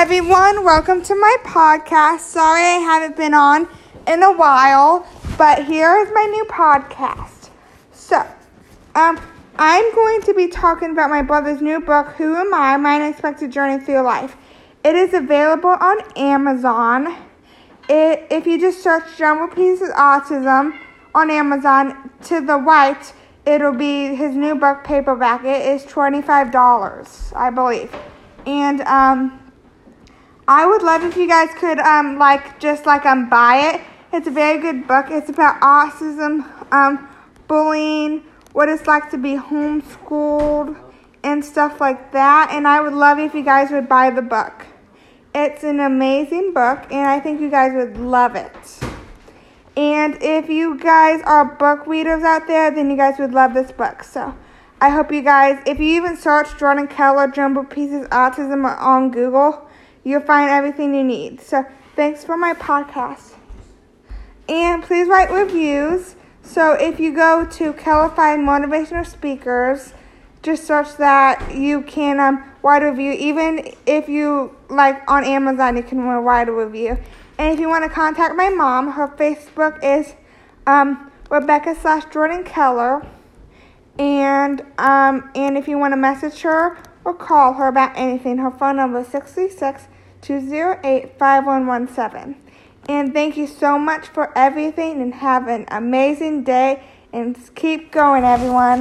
everyone. Welcome to my podcast. Sorry I haven't been on in a while, but here is my new podcast. So, um, I'm going to be talking about my brother's new book, Who Am I? My Unexpected Journey Through Life. It is available on Amazon. It, if you just search Jumbo Pieces Autism on Amazon to the right, it'll be his new book paperback. It is $25, I believe. And, um, I would love if you guys could um like just like um buy it. It's a very good book. It's about autism, um, bullying, what it's like to be homeschooled, and stuff like that. And I would love if you guys would buy the book. It's an amazing book, and I think you guys would love it. And if you guys are book readers out there, then you guys would love this book. So I hope you guys, if you even search Jordan Keller Jumbo Pieces Autism on Google, you'll find everything you need. So thanks for my podcast. And please write reviews. So if you go to Calified Motivational Speakers, just search that. You can um, write a review. Even if you like on Amazon, you can write a review. And if you want to contact my mom, her Facebook is um, Rebecca slash Jordan Keller. And um, and if you want to message her or call her about anything, her phone number is 636 208 5117. And thank you so much for everything and have an amazing day and keep going, everyone.